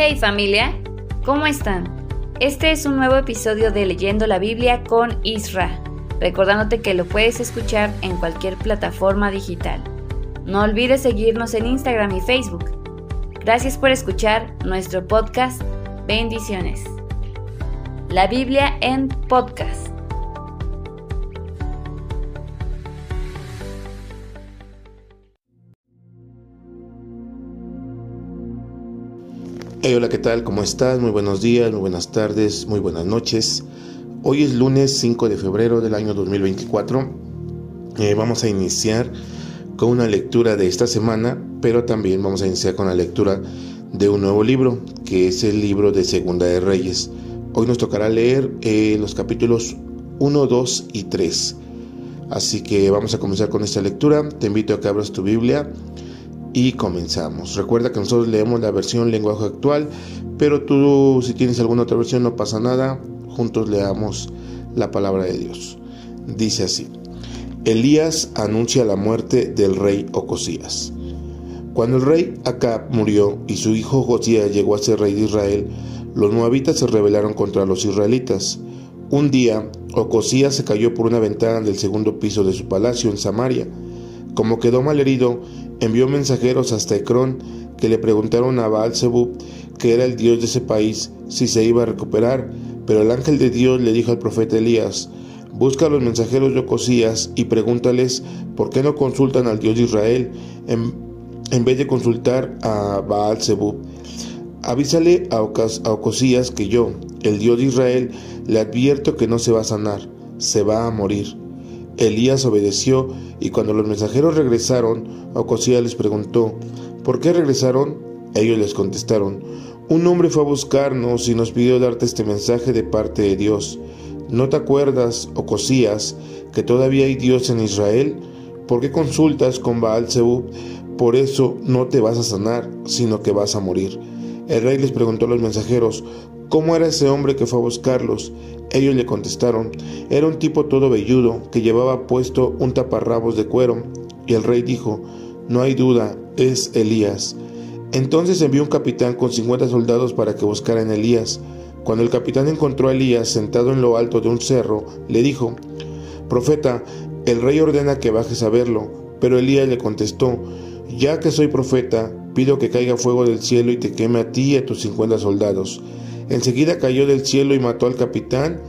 Hey familia, ¿cómo están? Este es un nuevo episodio de Leyendo la Biblia con Isra, recordándote que lo puedes escuchar en cualquier plataforma digital. No olvides seguirnos en Instagram y Facebook. Gracias por escuchar nuestro podcast. Bendiciones. La Biblia en podcast. Hola, ¿qué tal? ¿Cómo estás? Muy buenos días, muy buenas tardes, muy buenas noches. Hoy es lunes 5 de febrero del año 2024. Eh, vamos a iniciar con una lectura de esta semana, pero también vamos a iniciar con la lectura de un nuevo libro, que es el libro de Segunda de Reyes. Hoy nos tocará leer eh, los capítulos 1, 2 y 3. Así que vamos a comenzar con esta lectura. Te invito a que abras tu Biblia y comenzamos. Recuerda que nosotros leemos la versión lenguaje actual, pero tú si tienes alguna otra versión no pasa nada, juntos leamos la palabra de Dios. Dice así, Elías anuncia la muerte del rey Ocosías. Cuando el rey Acab murió y su hijo Josías llegó a ser rey de Israel, los moabitas se rebelaron contra los israelitas. Un día, Ocosías se cayó por una ventana del segundo piso de su palacio en Samaria. Como quedó mal herido, envió mensajeros hasta Ecrón que le preguntaron a baal que era el dios de ese país, si se iba a recuperar, pero el ángel de Dios le dijo al profeta Elías, busca a los mensajeros de Ocosías y pregúntales por qué no consultan al dios de Israel en, vez de consultar a baal Avísale a, a Ocosías que yo, el dios de Israel, le advierto que no se va a sanar, se va a morir. Elías obedeció y cuando los mensajeros regresaron, Ocosías les preguntó, ¿por qué regresaron? Ellos les contestaron, un hombre fue a buscarnos y nos pidió darte este mensaje de parte de Dios. ¿No te acuerdas, Ocosías, que todavía hay Dios en Israel? ¿Por qué consultas con Baal Zebub? Por eso no te vas a sanar, sino que vas a morir. El rey les preguntó a los mensajeros, ¿cómo era ese hombre que fue a buscarlos? Ellos le contestaron, era un tipo todo velludo que llevaba puesto un taparrabos de cuero. Y el rey dijo, no hay duda, es Elías. Entonces envió un capitán con cincuenta soldados para que buscaran a Elías. Cuando el capitán encontró a Elías sentado en lo alto de un cerro, le dijo, Profeta, el rey ordena que bajes a verlo. Pero Elías le contestó, Ya que soy profeta, pido que caiga fuego del cielo y te queme a ti y a tus cincuenta soldados. Enseguida cayó del cielo y mató al capitán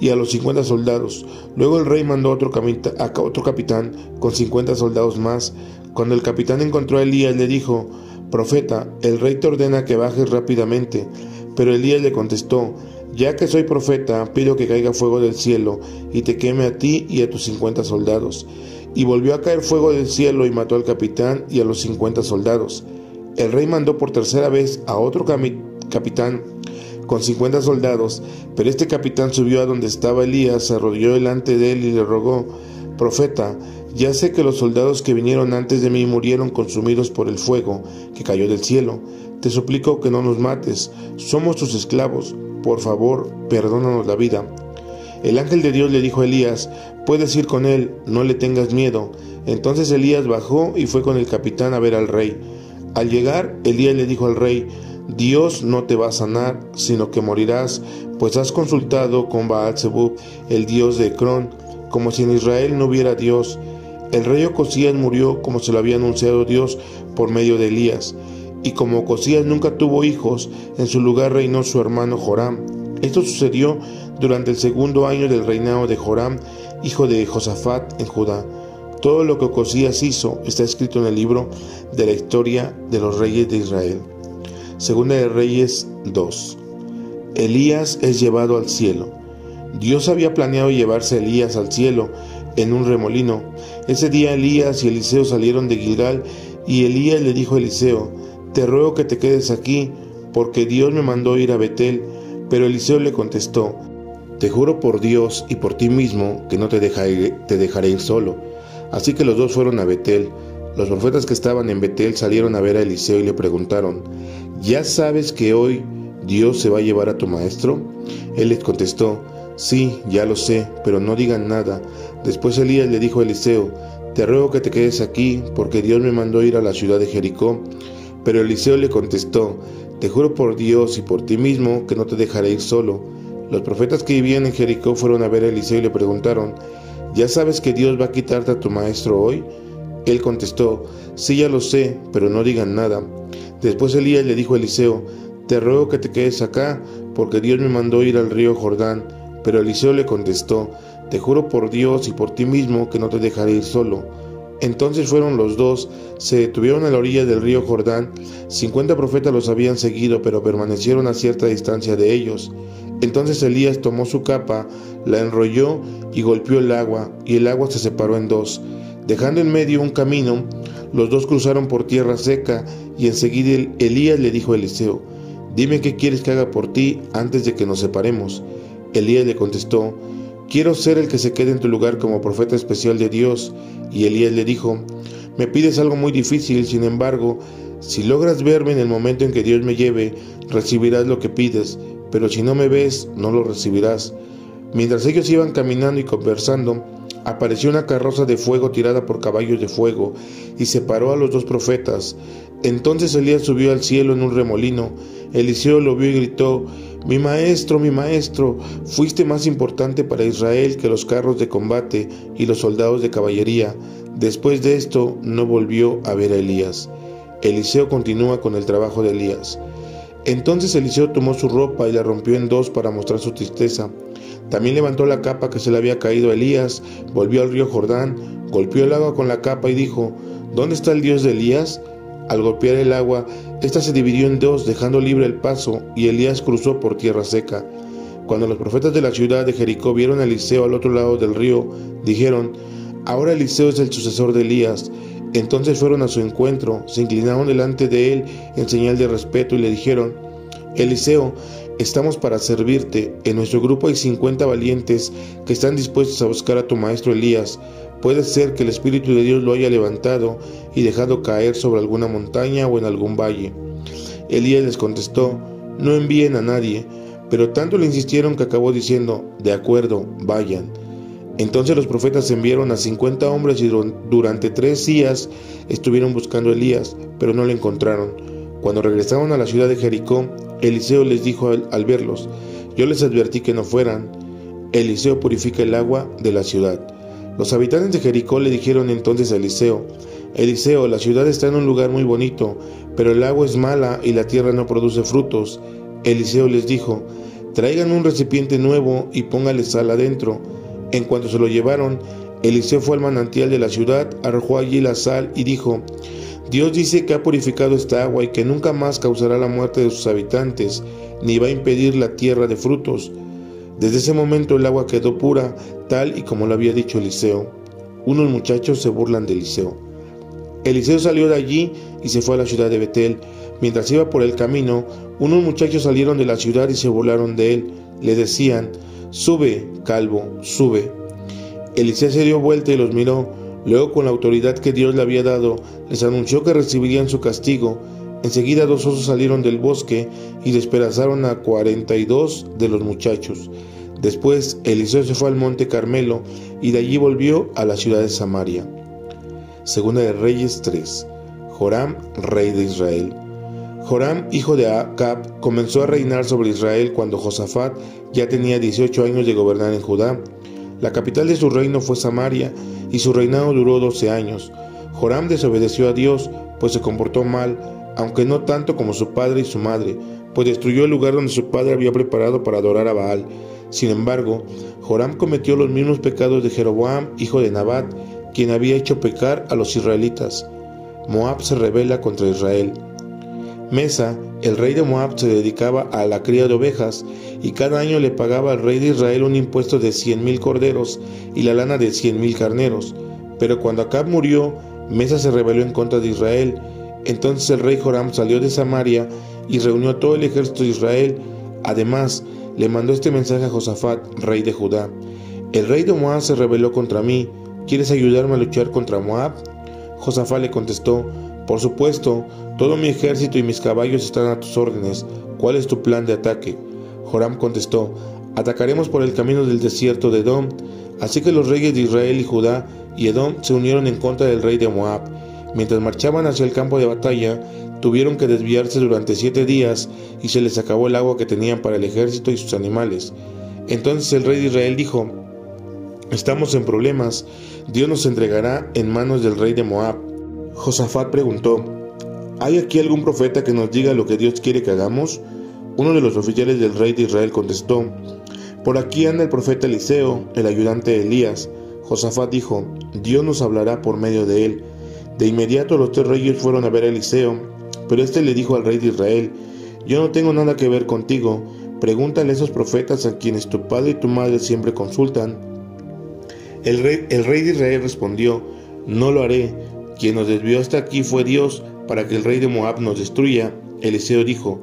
y a los cincuenta soldados. Luego el rey mandó otro, a otro capitán con cincuenta soldados más. Cuando el capitán encontró a Elías le dijo, Profeta, el rey te ordena que bajes rápidamente. Pero Elías le contestó, Ya que soy profeta, pido que caiga fuego del cielo y te queme a ti y a tus cincuenta soldados. Y volvió a caer fuego del cielo y mató al capitán y a los cincuenta soldados. El rey mandó por tercera vez a otro capitán con cincuenta soldados, pero este capitán subió a donde estaba Elías, se arrodilló delante de él y le rogó, Profeta, ya sé que los soldados que vinieron antes de mí murieron consumidos por el fuego que cayó del cielo. Te suplico que no nos mates, somos tus esclavos, por favor, perdónanos la vida. El ángel de Dios le dijo a Elías, puedes ir con él, no le tengas miedo. Entonces Elías bajó y fue con el capitán a ver al rey. Al llegar, Elías le dijo al rey, Dios no te va a sanar, sino que morirás, pues has consultado con Baal Zebub, el dios de Ecrón, como si en Israel no hubiera Dios. El rey Ocosías murió como se lo había anunciado Dios por medio de Elías, y como Ocosías nunca tuvo hijos, en su lugar reinó su hermano Joram. Esto sucedió durante el segundo año del reinado de Joram, hijo de Josafat en Judá. Todo lo que Ocosías hizo está escrito en el libro de la historia de los reyes de Israel. Segunda de Reyes 2. Elías es llevado al cielo. Dios había planeado llevarse a Elías al cielo en un remolino. Ese día Elías y Eliseo salieron de Gilgal y Elías le dijo a Eliseo, te ruego que te quedes aquí, porque Dios me mandó ir a Betel. Pero Eliseo le contestó, te juro por Dios y por ti mismo que no te dejaré, ir solo. Así que los dos fueron a Betel. Los profetas que estaban en Betel salieron a ver a Eliseo y le preguntaron, ¿ya sabes que hoy Dios se va a llevar a tu maestro? Él les contestó, sí, ya lo sé, pero no digan nada. Después Elías le dijo a Eliseo, te ruego que te quedes aquí, porque Dios me mandó ir a la ciudad de Jericó. Pero Eliseo le contestó, te juro por Dios y por ti mismo que no te dejaré ir solo. Los profetas que vivían en Jericó fueron a ver a Eliseo y le preguntaron, ¿ya sabes que Dios va a quitarte a tu maestro hoy? Él contestó, sí ya lo sé, pero no digan nada. Después Elías le dijo a Eliseo, te ruego que te quedes acá, porque Dios me mandó ir al río Jordán. Pero Eliseo le contestó, te juro por Dios y por ti mismo que no te dejaré ir solo. Entonces fueron los dos, se detuvieron a la orilla del río Jordán. Cincuenta profetas los habían seguido, pero permanecieron a cierta distancia de ellos. Entonces Elías tomó su capa, la enrolló y golpeó el agua, y el agua se separó en dos. Dejando en medio un camino, los dos cruzaron por tierra seca, y enseguida Elías le dijo a Eliseo, Dime qué quieres que haga por ti antes de que nos separemos. Elías le contestó, Quiero ser el que se quede en tu lugar como profeta especial de Dios. Y Elías le dijo, Me pides algo muy difícil, sin embargo, si logras verme en el momento en que Dios me lleve, recibirás lo que pides, pero si no me ves, no lo recibirás. Mientras ellos iban caminando y conversando, apareció una carroza de fuego tirada por caballos de fuego y separó a los dos profetas. Entonces Elías subió al cielo en un remolino. Eliseo lo vio y gritó, Mi maestro, mi maestro, fuiste más importante para Israel que los carros de combate y los soldados de caballería. Después de esto no volvió a ver a Elías. Eliseo continúa con el trabajo de Elías. Entonces Eliseo tomó su ropa y la rompió en dos para mostrar su tristeza. También levantó la capa que se le había caído a Elías, volvió al río Jordán, golpeó el agua con la capa y dijo, ¿Dónde está el Dios de Elías? Al golpear el agua, ésta se dividió en dos, dejando libre el paso, y Elías cruzó por tierra seca. Cuando los profetas de la ciudad de Jericó vieron a Eliseo al otro lado del río, dijeron, Ahora Eliseo es el sucesor de Elías. Entonces fueron a su encuentro, se inclinaron delante de él en señal de respeto y le dijeron, Eliseo, estamos para servirte. En nuestro grupo hay 50 valientes que están dispuestos a buscar a tu maestro Elías. Puede ser que el Espíritu de Dios lo haya levantado y dejado caer sobre alguna montaña o en algún valle. Elías les contestó, no envíen a nadie, pero tanto le insistieron que acabó diciendo, de acuerdo, vayan. Entonces los profetas enviaron a cincuenta hombres y durante tres días estuvieron buscando a Elías, pero no le encontraron. Cuando regresaron a la ciudad de Jericó, Eliseo les dijo al, verlos, yo les advertí que no fueran. Eliseo purifica el agua de la ciudad. Los habitantes de Jericó le dijeron entonces a Eliseo, Eliseo, la ciudad está en un lugar muy bonito, pero el agua es mala y la tierra no produce frutos. Eliseo les dijo, traigan un recipiente nuevo y póngale sal adentro. En cuanto se lo llevaron, Eliseo fue al manantial de la ciudad, arrojó allí la sal y dijo, Dios dice que ha purificado esta agua y que nunca más causará la muerte de sus habitantes, ni va a impedir la tierra de frutos. Desde ese momento el agua quedó pura, tal y como lo había dicho Eliseo. Unos muchachos se burlan de Eliseo. Eliseo salió de allí y se fue a la ciudad de Betel. Mientras iba por el camino, unos muchachos salieron de la ciudad y se burlaron de él. Le decían, Sube, calvo, sube. Eliseo se dio vuelta y los miró. Luego, con la autoridad que Dios le había dado, les anunció que recibirían su castigo. Enseguida dos osos salieron del bosque y despedazaron a cuarenta y dos de los muchachos. Después Eliseo se fue al monte Carmelo y de allí volvió a la ciudad de Samaria. Segunda de Reyes 3. Joram, rey de Israel. Joram, hijo de Acab, comenzó a reinar sobre Israel cuando Josafat ya tenía 18 años de gobernar en Judá. La capital de su reino fue Samaria y su reinado duró 12 años. Joram desobedeció a Dios, pues se comportó mal, aunque no tanto como su padre y su madre, pues destruyó el lugar donde su padre había preparado para adorar a Baal. Sin embargo, Joram cometió los mismos pecados de Jeroboam, hijo de Nabat, quien había hecho pecar a los israelitas. Moab se rebela contra Israel. Mesa, el rey de Moab, se dedicaba a la cría de ovejas y cada año le pagaba al rey de Israel un impuesto de cien mil corderos y la lana de cien mil carneros. Pero cuando Acab murió, Mesa se rebeló en contra de Israel entonces el rey Joram salió de Samaria y reunió todo el ejército de Israel. Además, le mandó este mensaje a Josafat, rey de Judá. El rey de Moab se rebeló contra mí. ¿Quieres ayudarme a luchar contra Moab? Josafat le contestó, por supuesto, todo mi ejército y mis caballos están a tus órdenes. ¿Cuál es tu plan de ataque? Joram contestó, atacaremos por el camino del desierto de Edom. Así que los reyes de Israel y Judá y Edom se unieron en contra del rey de Moab. Mientras marchaban hacia el campo de batalla, Tuvieron que desviarse durante siete días y se les acabó el agua que tenían para el ejército y sus animales. Entonces el rey de Israel dijo, Estamos en problemas, Dios nos entregará en manos del rey de Moab. Josafat preguntó, ¿hay aquí algún profeta que nos diga lo que Dios quiere que hagamos? Uno de los oficiales del rey de Israel contestó, Por aquí anda el profeta Eliseo, el ayudante de Elías. Josafat dijo, Dios nos hablará por medio de él. De inmediato los tres reyes fueron a ver a Eliseo, pero éste le dijo al rey de Israel, Yo no tengo nada que ver contigo, pregúntale a esos profetas a quienes tu padre y tu madre siempre consultan. El rey, el rey de Israel respondió, No lo haré, quien nos desvió hasta aquí fue Dios, para que el rey de Moab nos destruya. Eliseo dijo,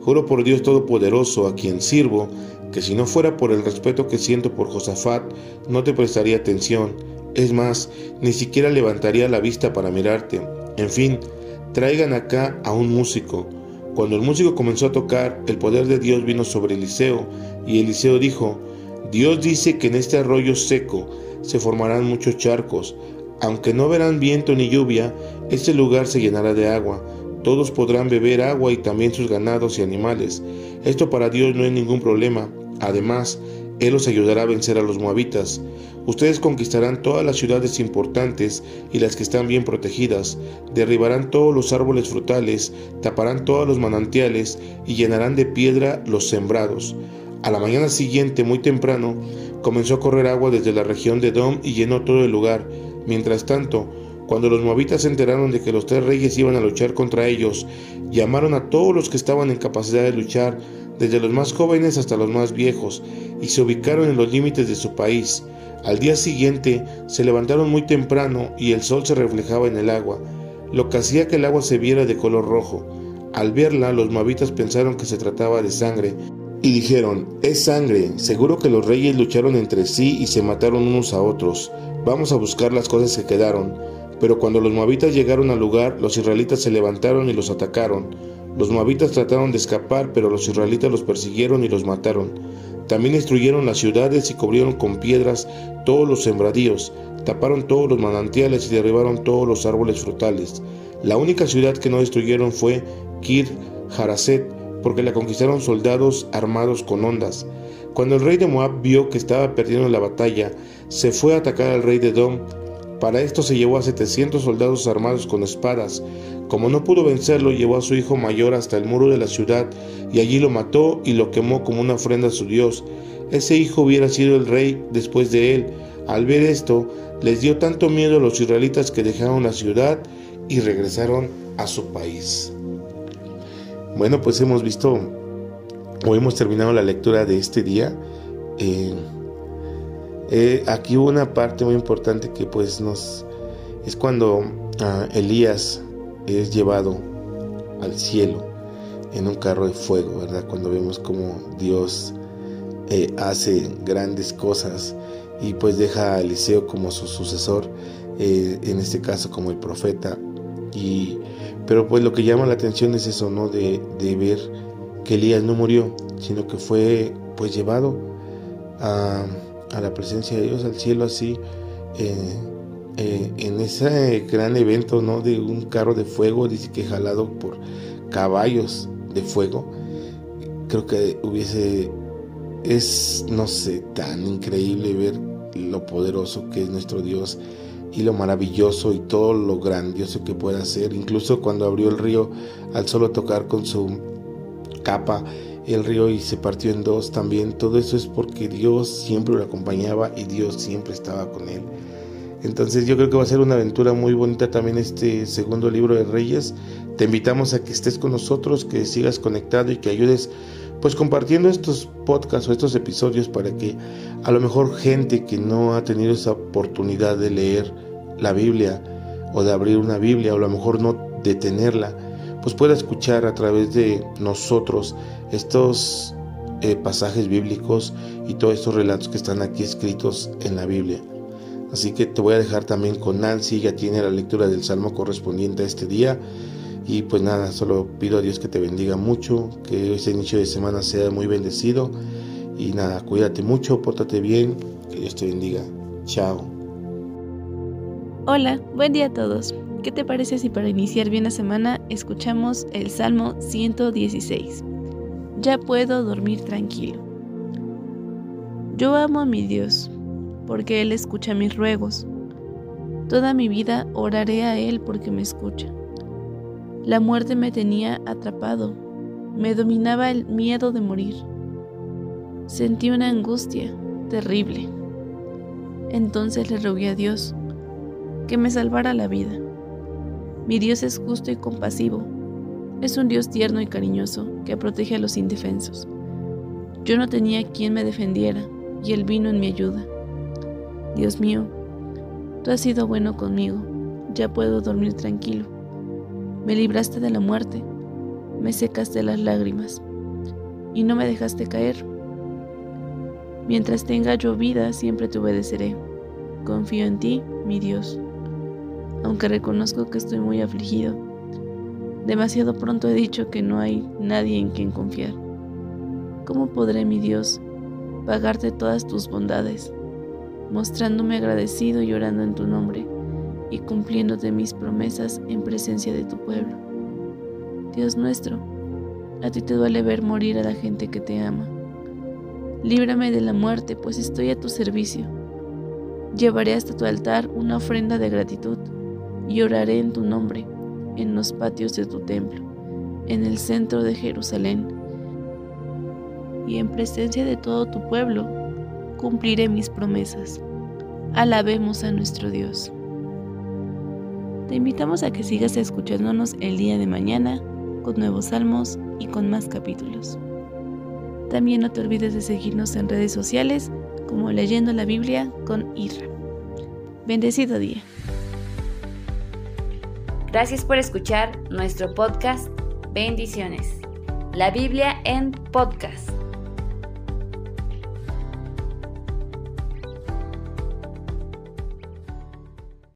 Juro por Dios Todopoderoso, a quien sirvo, que si no fuera por el respeto que siento por Josafat, no te prestaría atención. Es más, ni siquiera levantaría la vista para mirarte. En fin, traigan acá a un músico. Cuando el músico comenzó a tocar, el poder de Dios vino sobre Eliseo, y Eliseo dijo, Dios dice que en este arroyo seco se formarán muchos charcos. Aunque no verán viento ni lluvia, este lugar se llenará de agua todos podrán beber agua y también sus ganados y animales. Esto para Dios no es ningún problema. Además, Él los ayudará a vencer a los moabitas. Ustedes conquistarán todas las ciudades importantes y las que están bien protegidas, derribarán todos los árboles frutales, taparán todos los manantiales y llenarán de piedra los sembrados. A la mañana siguiente, muy temprano, comenzó a correr agua desde la región de Dom y llenó todo el lugar. Mientras tanto, cuando los moabitas se enteraron de que los tres reyes iban a luchar contra ellos, llamaron a todos los que estaban en capacidad de luchar, desde los más jóvenes hasta los más viejos, y se ubicaron en los límites de su país. Al día siguiente se levantaron muy temprano y el sol se reflejaba en el agua, lo que hacía que el agua se viera de color rojo. Al verla, los moabitas pensaron que se trataba de sangre, y dijeron, es sangre, seguro que los reyes lucharon entre sí y se mataron unos a otros. Vamos a buscar las cosas que quedaron. Pero cuando los moabitas llegaron al lugar, los israelitas se levantaron y los atacaron. Los moabitas trataron de escapar, pero los israelitas los persiguieron y los mataron. También destruyeron las ciudades y cubrieron con piedras todos los sembradíos, taparon todos los manantiales y derribaron todos los árboles frutales. La única ciudad que no destruyeron fue Kir Haraset, porque la conquistaron soldados armados con ondas. Cuando el rey de Moab vio que estaba perdiendo la batalla, se fue a atacar al rey de Dom, para esto se llevó a 700 soldados armados con espadas. Como no pudo vencerlo, llevó a su hijo mayor hasta el muro de la ciudad y allí lo mató y lo quemó como una ofrenda a su Dios. Ese hijo hubiera sido el rey después de él. Al ver esto, les dio tanto miedo a los israelitas que dejaron la ciudad y regresaron a su país. Bueno, pues hemos visto o hemos terminado la lectura de este día. Eh, eh, aquí hubo una parte muy importante que pues nos es cuando ah, Elías es llevado al cielo en un carro de fuego, ¿verdad? Cuando vemos como Dios eh, hace grandes cosas y pues deja a Eliseo como su sucesor, en este caso como el profeta. Y, pero pues lo que llama la atención es eso, ¿no? De, de ver que Elías no murió, sino que fue pues llevado a a la presencia de Dios, al cielo así, eh, eh, en ese gran evento ¿no? de un carro de fuego, dice que jalado por caballos de fuego, creo que hubiese, es, no sé, tan increíble ver lo poderoso que es nuestro Dios y lo maravilloso y todo lo grandioso que puede hacer, incluso cuando abrió el río al solo tocar con su capa el río y se partió en dos también. Todo eso es porque Dios siempre lo acompañaba y Dios siempre estaba con él. Entonces yo creo que va a ser una aventura muy bonita también este segundo libro de Reyes. Te invitamos a que estés con nosotros, que sigas conectado y que ayudes pues compartiendo estos podcasts o estos episodios para que a lo mejor gente que no ha tenido esa oportunidad de leer la Biblia o de abrir una Biblia o a lo mejor no de tenerla, pues pueda escuchar a través de nosotros estos eh, pasajes bíblicos y todos estos relatos que están aquí escritos en la Biblia. Así que te voy a dejar también con Nancy, ya tiene la lectura del Salmo correspondiente a este día. Y pues nada, solo pido a Dios que te bendiga mucho, que este inicio de semana sea muy bendecido. Y nada, cuídate mucho, pórtate bien, que Dios te bendiga. Chao. Hola, buen día a todos. ¿Qué te parece si para iniciar bien la semana escuchamos el Salmo 116? Ya puedo dormir tranquilo. Yo amo a mi Dios, porque Él escucha mis ruegos. Toda mi vida oraré a Él porque me escucha. La muerte me tenía atrapado, me dominaba el miedo de morir. Sentí una angustia terrible. Entonces le rogué a Dios que me salvara la vida. Mi Dios es justo y compasivo. Es un Dios tierno y cariñoso que protege a los indefensos. Yo no tenía quien me defendiera y Él vino en mi ayuda. Dios mío, tú has sido bueno conmigo, ya puedo dormir tranquilo. Me libraste de la muerte, me secaste las lágrimas y no me dejaste caer. Mientras tenga yo vida, siempre te obedeceré. Confío en ti, mi Dios aunque reconozco que estoy muy afligido. Demasiado pronto he dicho que no hay nadie en quien confiar. ¿Cómo podré, mi Dios, pagarte todas tus bondades, mostrándome agradecido y orando en tu nombre y cumpliéndote mis promesas en presencia de tu pueblo? Dios nuestro, a ti te duele ver morir a la gente que te ama. Líbrame de la muerte, pues estoy a tu servicio. Llevaré hasta tu altar una ofrenda de gratitud y oraré en tu nombre, en los patios de tu templo, en el centro de Jerusalén. Y en presencia de todo tu pueblo, cumpliré mis promesas. Alabemos a nuestro Dios. Te invitamos a que sigas escuchándonos el día de mañana con nuevos salmos y con más capítulos. También no te olvides de seguirnos en redes sociales como Leyendo la Biblia con Irra. Bendecido día. Gracias por escuchar nuestro podcast. Bendiciones. La Biblia en podcast.